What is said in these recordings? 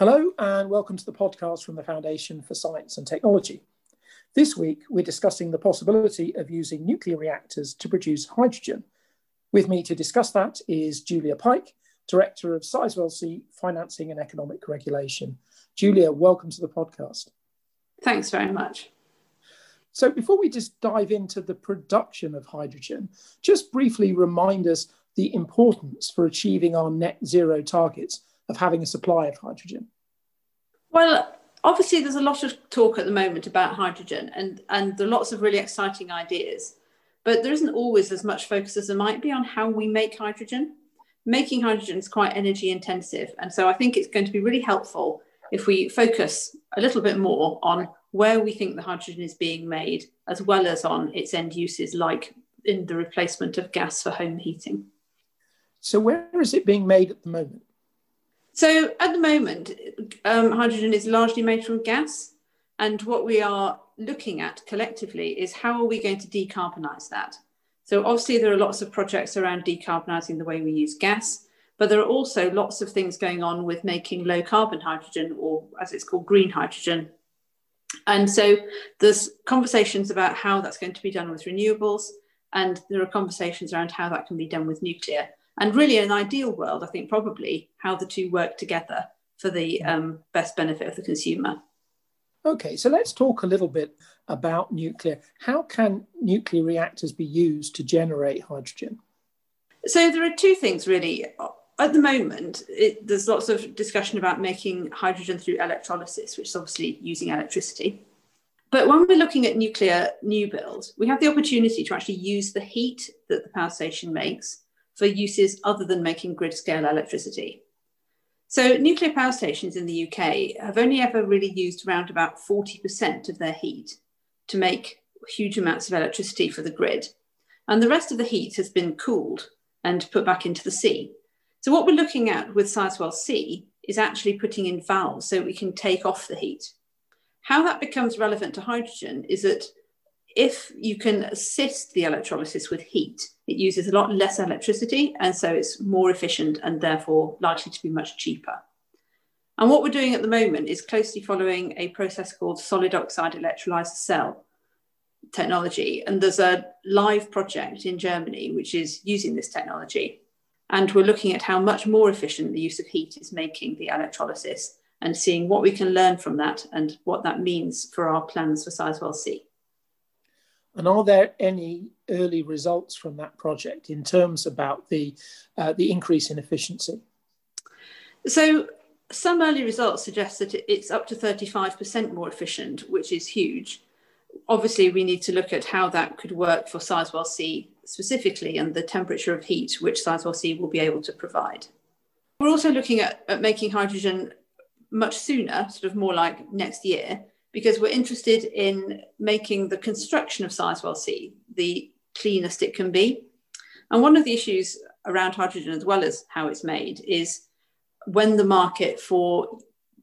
Hello, and welcome to the podcast from the Foundation for Science and Technology. This week, we're discussing the possibility of using nuclear reactors to produce hydrogen. With me to discuss that is Julia Pike, Director of Sizewell C Financing and Economic Regulation. Julia, welcome to the podcast. Thanks very much. So, before we just dive into the production of hydrogen, just briefly remind us the importance for achieving our net zero targets of having a supply of hydrogen? Well, obviously, there's a lot of talk at the moment about hydrogen, and, and there are lots of really exciting ideas. But there isn't always as much focus as there might be on how we make hydrogen. Making hydrogen is quite energy intensive. And so I think it's going to be really helpful if we focus a little bit more on where we think the hydrogen is being made, as well as on its end uses, like in the replacement of gas for home heating. So, where is it being made at the moment? So at the moment, um, hydrogen is largely made from gas. And what we are looking at collectively is how are we going to decarbonize that? So obviously there are lots of projects around decarbonizing the way we use gas, but there are also lots of things going on with making low carbon hydrogen or as it's called green hydrogen. And so there's conversations about how that's going to be done with renewables and there are conversations around how that can be done with nuclear and really an ideal world i think probably how the two work together for the um, best benefit of the consumer. Okay so let's talk a little bit about nuclear. How can nuclear reactors be used to generate hydrogen? So there are two things really. At the moment it, there's lots of discussion about making hydrogen through electrolysis which is obviously using electricity. But when we're looking at nuclear new build, we have the opportunity to actually use the heat that the power station makes for uses other than making grid scale electricity. So nuclear power stations in the UK have only ever really used around about 40% of their heat to make huge amounts of electricity for the grid. And the rest of the heat has been cooled and put back into the sea. So what we're looking at with Sizewell C is actually putting in valves so we can take off the heat. How that becomes relevant to hydrogen is that if you can assist the electrolysis with heat, it uses a lot less electricity and so it's more efficient and therefore likely to be much cheaper. And what we're doing at the moment is closely following a process called solid oxide electrolyzer cell technology. And there's a live project in Germany which is using this technology. And we're looking at how much more efficient the use of heat is making the electrolysis and seeing what we can learn from that and what that means for our plans for Sizewell C. And are there any early results from that project in terms about the, uh, the increase in efficiency? So some early results suggest that it's up to 35% more efficient, which is huge. Obviously, we need to look at how that could work for Sizewell C specifically and the temperature of heat which Sizewell C will be able to provide. We're also looking at, at making hydrogen much sooner, sort of more like next year, because we're interested in making the construction of Sizewell C the cleanest it can be. And one of the issues around hydrogen, as well as how it's made, is when the market for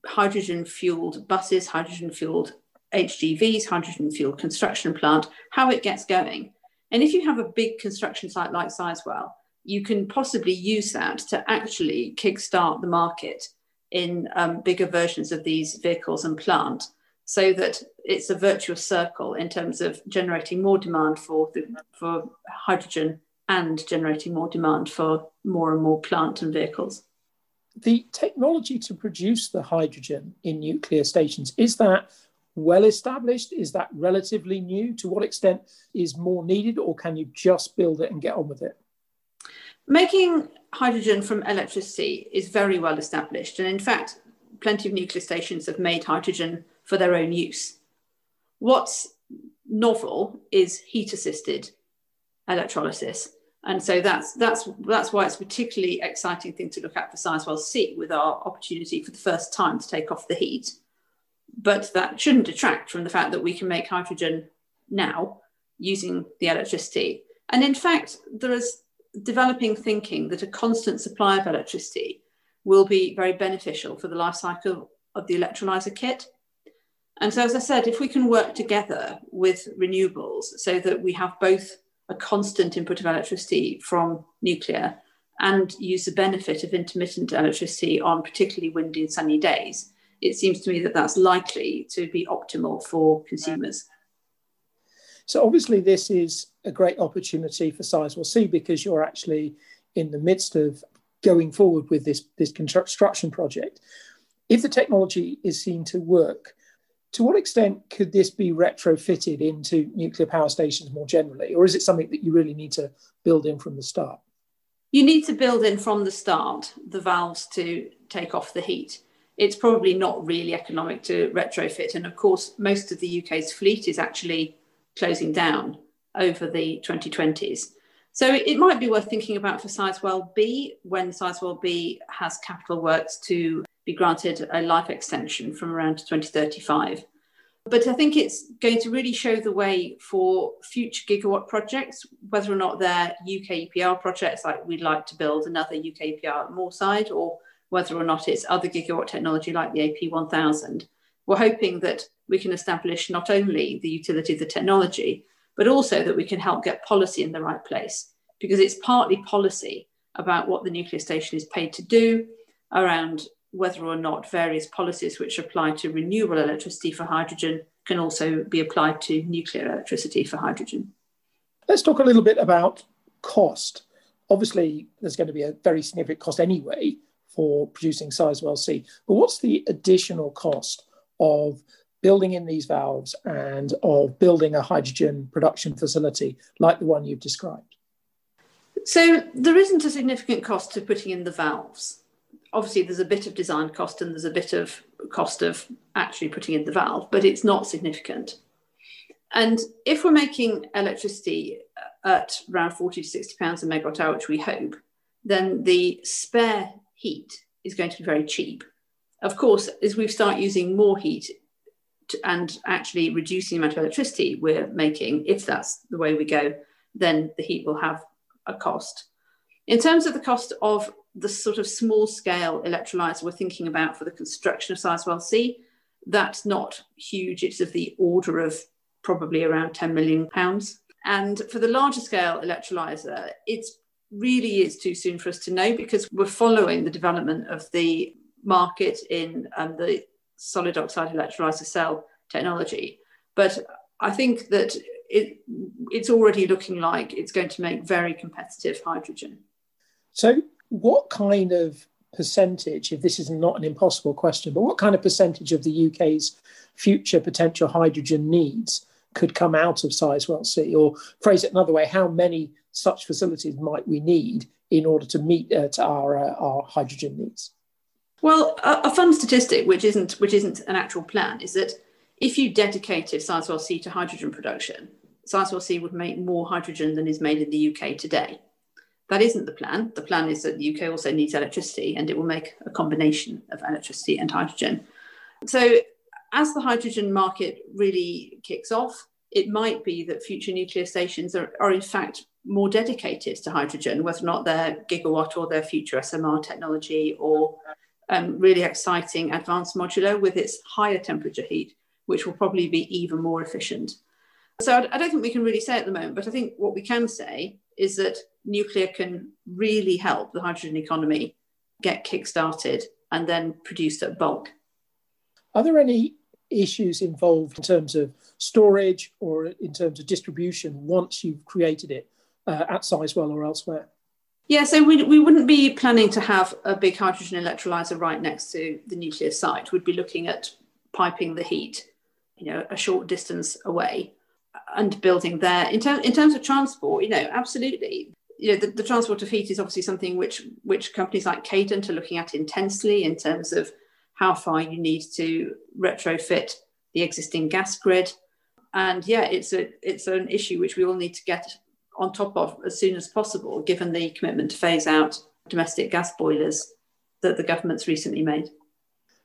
hydrogen fueled buses, hydrogen fueled HGVs, hydrogen fueled construction plant, how it gets going. And if you have a big construction site like Sizewell, you can possibly use that to actually kickstart the market in um, bigger versions of these vehicles and plant so that it's a virtuous circle in terms of generating more demand for, the, for hydrogen and generating more demand for more and more plant and vehicles. The technology to produce the hydrogen in nuclear stations, is that well established? Is that relatively new? To what extent is more needed, or can you just build it and get on with it? Making hydrogen from electricity is very well established. And in fact, plenty of nuclear stations have made hydrogen for their own use. What's novel is heat assisted electrolysis. And so that's that's that's why it's a particularly exciting thing to look at for Sizewell C with our opportunity for the first time to take off the heat. But that shouldn't detract from the fact that we can make hydrogen now using the electricity. And in fact, there is developing thinking that a constant supply of electricity will be very beneficial for the life cycle of the electrolyzer kit. And so, as I said, if we can work together with renewables so that we have both a constant input of electricity from nuclear and use the benefit of intermittent electricity on particularly windy and sunny days, it seems to me that that's likely to be optimal for consumers. So obviously, this is a great opportunity for Sizewell C because you're actually in the midst of going forward with this, this construction project. If the technology is seen to work, to what extent could this be retrofitted into nuclear power stations more generally, or is it something that you really need to build in from the start? You need to build in from the start the valves to take off the heat. It's probably not really economic to retrofit. And of course, most of the UK's fleet is actually closing down over the 2020s. So it might be worth thinking about for Sizewell B when Sizewell B has capital works to be granted a life extension from around 2035. But I think it's going to really show the way for future gigawatt projects, whether or not they're UK EPR projects, like we'd like to build another UK EPR at Moorside, or whether or not it's other gigawatt technology like the AP1000. We're hoping that we can establish not only the utility of the technology, but also that we can help get policy in the right place because it's partly policy about what the nuclear station is paid to do around whether or not various policies which apply to renewable electricity for hydrogen can also be applied to nuclear electricity for hydrogen. Let's talk a little bit about cost. Obviously, there's going to be a very significant cost anyway for producing Sizewell C, but what's the additional cost of building in these valves and of building a hydrogen production facility like the one you've described? So there isn't a significant cost to putting in the valves. Obviously, there's a bit of design cost and there's a bit of cost of actually putting in the valve, but it's not significant. And if we're making electricity at around 40 to 60 pounds a megawatt hour, which we hope, then the spare heat is going to be very cheap. Of course, as we start using more heat, and actually reducing the amount of electricity we're making, if that's the way we go, then the heat will have a cost. In terms of the cost of the sort of small scale electrolyzer we're thinking about for the construction of Sizewell C, that's not huge. It's of the order of probably around 10 million pounds. And for the larger scale electrolyzer, it really is too soon for us to know because we're following the development of the market in um, the solid oxide electrolyzer cell technology. But I think that it, it's already looking like it's going to make very competitive hydrogen. So, what kind of percentage, if this is not an impossible question, but what kind of percentage of the UK's future potential hydrogen needs could come out of Sizewell C? Or phrase it another way, how many such facilities might we need in order to meet uh, to our, uh, our hydrogen needs? Well, a, a, fun statistic, which isn't which isn't an actual plan, is that if you dedicated Sizewell C to hydrogen production, Sizewell C would make more hydrogen than is made in the UK today. That isn't the plan. The plan is that the UK also needs electricity, and it will make a combination of electricity and hydrogen. So, as the hydrogen market really kicks off, it might be that future nuclear stations are, are in fact more dedicated to hydrogen, whether or not they're gigawatt or their future SMR technology or um, really exciting advanced modular with its higher temperature heat, which will probably be even more efficient. So I, I don't think we can really say at the moment, but I think what we can say is that nuclear can really help the hydrogen economy get kick-started and then produced at bulk. Are there any issues involved in terms of storage or in terms of distribution once you've created it uh, at Sizewell or elsewhere? Yeah, so we, we wouldn't be planning to have a big hydrogen electrolyzer right next to the nuclear site. We'd be looking at piping the heat, you know, a short distance away and building there. In, ter- in terms of transport, you know, absolutely. You know, the, the transport of heat is obviously something which which companies like Cadent are looking at intensely in terms of how far you need to retrofit the existing gas grid. And yeah, it's a it's an issue which we all need to get on top of as soon as possible, given the commitment to phase out domestic gas boilers that the government's recently made.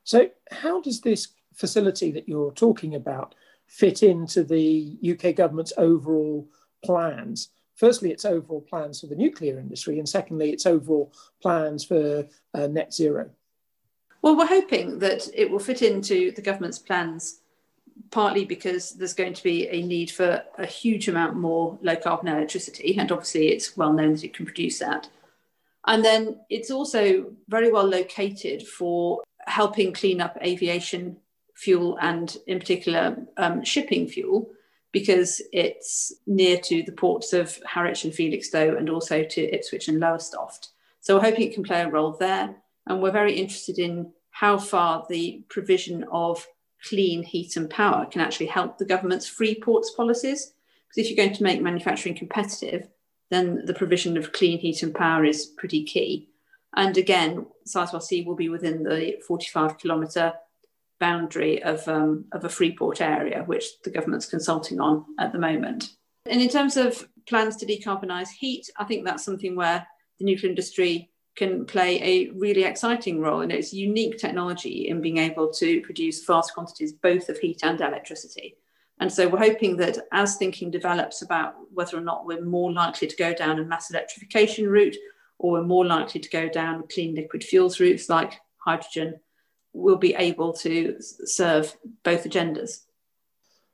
So, how does this facility that you're talking about fit into the UK government's overall plans? Firstly, its overall plans for the nuclear industry, and secondly, its overall plans for uh, net zero. Well, we're hoping that it will fit into the government's plans partly because there's going to be a need for a huge amount more low carbon electricity, and obviously it's well known that it can produce that. And then it's also very well located for helping clean up aviation fuel and, in particular, um, shipping fuel because it's near to the ports of Harwich and Felixstowe and also to Ipswich and Lowestoft. So we're hoping it can play a role there. And we're very interested in how far the provision of clean heat and power can actually help the government's free ports policies. Because if you're going to make manufacturing competitive, then the provision of clean heat and power is pretty key. And again, Sizewell C will be within the 45 kilometre boundary of, um, of a free port area, which the government's consulting on at the moment. And in terms of plans to decarbonise heat, I think that's something where the nuclear industry can play a really exciting role and its unique technology in being able to produce vast quantities both of heat and electricity. And so we're hoping that as thinking develops about whether or not we're more likely to go down a mass electrification route or we're more likely to go down clean liquid fuels routes like hydrogen, we'll be able to serve both agendas.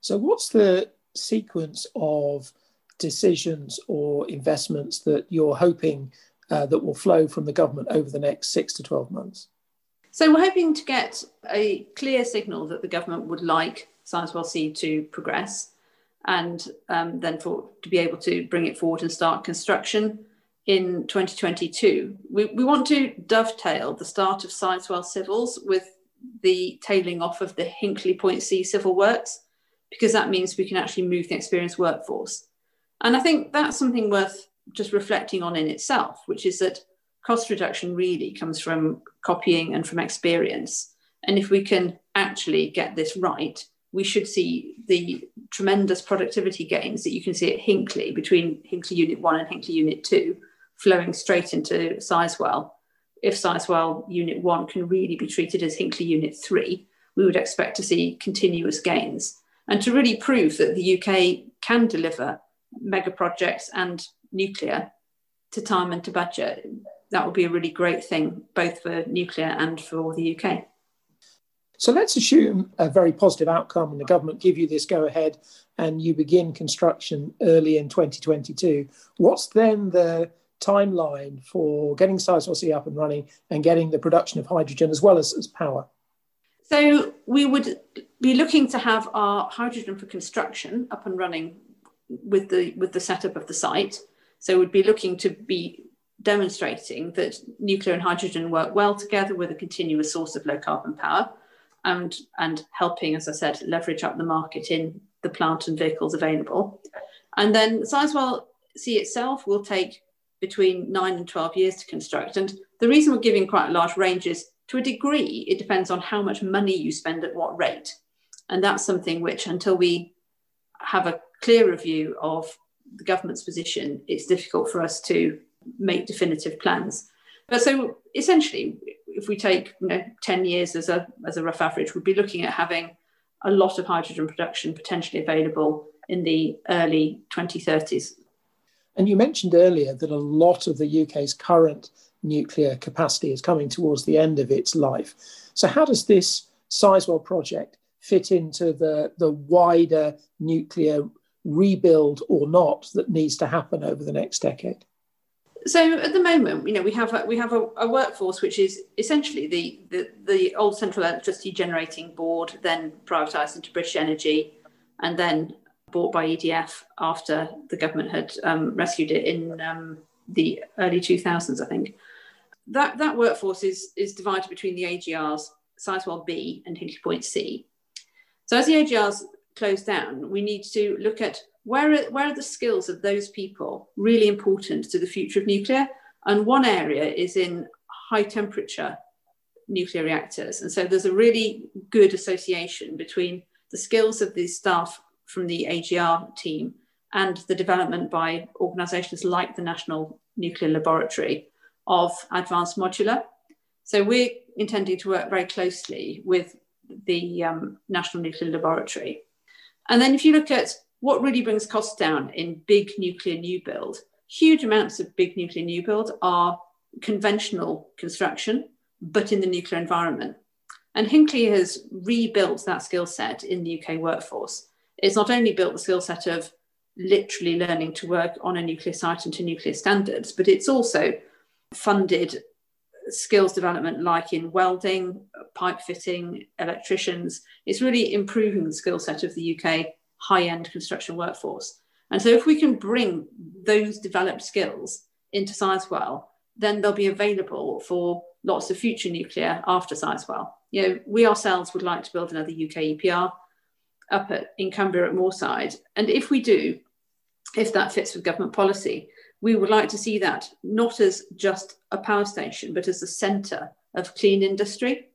So, what's the sequence of decisions or investments that you're hoping uh, that will flow from the government over the next six to 12 months? So, we're hoping to get a clear signal that the government would like Sizewell C to progress and um, then for to be able to bring it forward and start construction in 2022. We, we want to dovetail the start of Sizewell civils with the tailing off of the Hinkley Point C civil works because that means we can actually move the experienced workforce. And I think that's something worth just reflecting on in itself, which is that cost reduction really comes from copying and from experience. And if we can actually get this right, we should see the tremendous productivity gains that you can see at Hinkley between Hinkley Unit 1 and Hinkley Unit 2 flowing straight into Sizewell. If Sizewell Unit 1 can really be treated as Hinkley Unit 3, we would expect to see continuous gains. And to really prove that the UK can deliver mega projects and nuclear to time and to budget, that would be a really great thing, both for nuclear and for the UK. So let's assume a very positive outcome and the government give you this go ahead and you begin construction early in 2022. What's then the timeline for getting Sizewell C up and running and getting the production of hydrogen as well as, as power? So we would be looking to have our hydrogen for construction up and running with the with the setup of the site. So we'd be looking to be demonstrating that nuclear and hydrogen work well together with a continuous source of low carbon power and, and helping, as I said, leverage up the market in the plant and vehicles available. And then Sizewell C itself will take between nine and 12 years to construct. And the reason we're giving quite a large range is to a degree, it depends on how much money you spend at what rate. And that's something which, until we have a clearer view of the government's position, it's difficult for us to make definitive plans. But so essentially, if we take you know 10 years as a, as a rough average, we'd be looking at having a lot of hydrogen production potentially available in the early 2030s. And you mentioned earlier that a lot of the UK's current nuclear capacity is coming towards the end of its life. So, how does this Sizewell project fit into the, the wider nuclear rebuild or not that needs to happen over the next decade? So at the moment, you know, we have a, we have a, a workforce which is essentially the, the, the old central electricity generating board, then privatised into British Energy, and then bought by EDF after the government had um, rescued it in um, the early 2000s, I think. That that workforce is is divided between the AGRs, Sizewell B and Hinkley Point C. So as the AGRs close down, we need to look at where are, where are the skills of those people really important to the future of nuclear? And one area is in high temperature nuclear reactors. And so there's a really good association between the skills of the staff from the AGR team and the development by organisations like the National Nuclear Laboratory of advanced modular. So we're intending to work very closely with the um, National Nuclear Laboratory. And then if you look at what really brings costs down in big nuclear new build? Huge amounts of big nuclear new build are conventional construction, but in the nuclear environment. And Hinkley has rebuilt that skill set in the UK workforce. It's not only built the skill set of literally learning to work on a nuclear site and to nuclear standards, but it's also funded skills development like in welding, pipe fitting, electricians. It's really improving the skill set of the UK high end construction workforce. And so, if we can bring those developed skills into Sizewell, then they'll be available for lots of future nuclear after Sizewell. You know, we ourselves would like to build another UK EPR up at, in Cumbria at Moorside. And if we do, if that fits with government policy, we would like to see that not as just a power station, but as the centre of clean industry.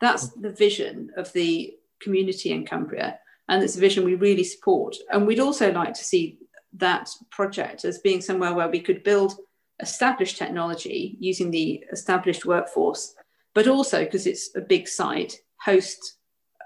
That's the vision of the community in Cumbria, and it's a vision we really support. And we'd also like to see that project as being somewhere where we could build established technology using the established workforce, but also because it's a big site, host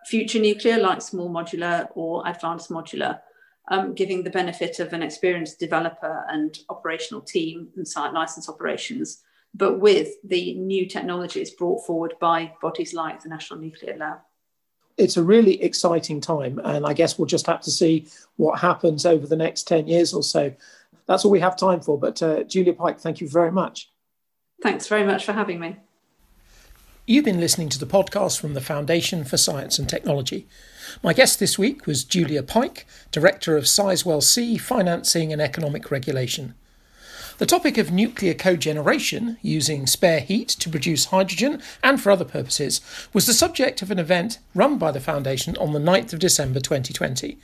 future nuclear like small modular or advanced modular um, giving the benefit of an experienced developer and operational team and site license operations, but with the new technologies brought forward by bodies like the National Nuclear Lab. It's a really exciting time, and I guess we'll just have to see what happens over the next 10 years or so. That's all we have time for. But uh, Julia Pike, thank you very much. Thanks very much for having me. You've been listening to the podcast from the Foundation for Science and Technology. My guest this week was Julia Pike, Director of Sizewell C Financing and Economic Regulation. The topic of nuclear cogeneration, using spare heat to produce hydrogen and for other purposes, was the subject of an event run by the Foundation on the 9th of December 2020.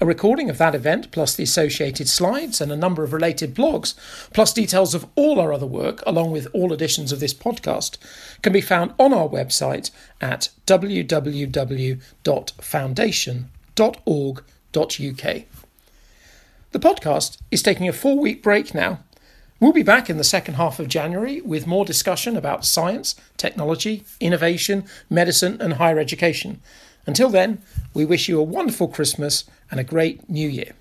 A recording of that event, plus the associated slides and a number of related blogs, plus details of all our other work, along with all editions of this podcast, can be found on our website at www.foundation.org.uk. The podcast is taking a four week break now. We'll be back in the second half of January with more discussion about science, technology, innovation, medicine, and higher education. Until then, we wish you a wonderful Christmas and a great new year.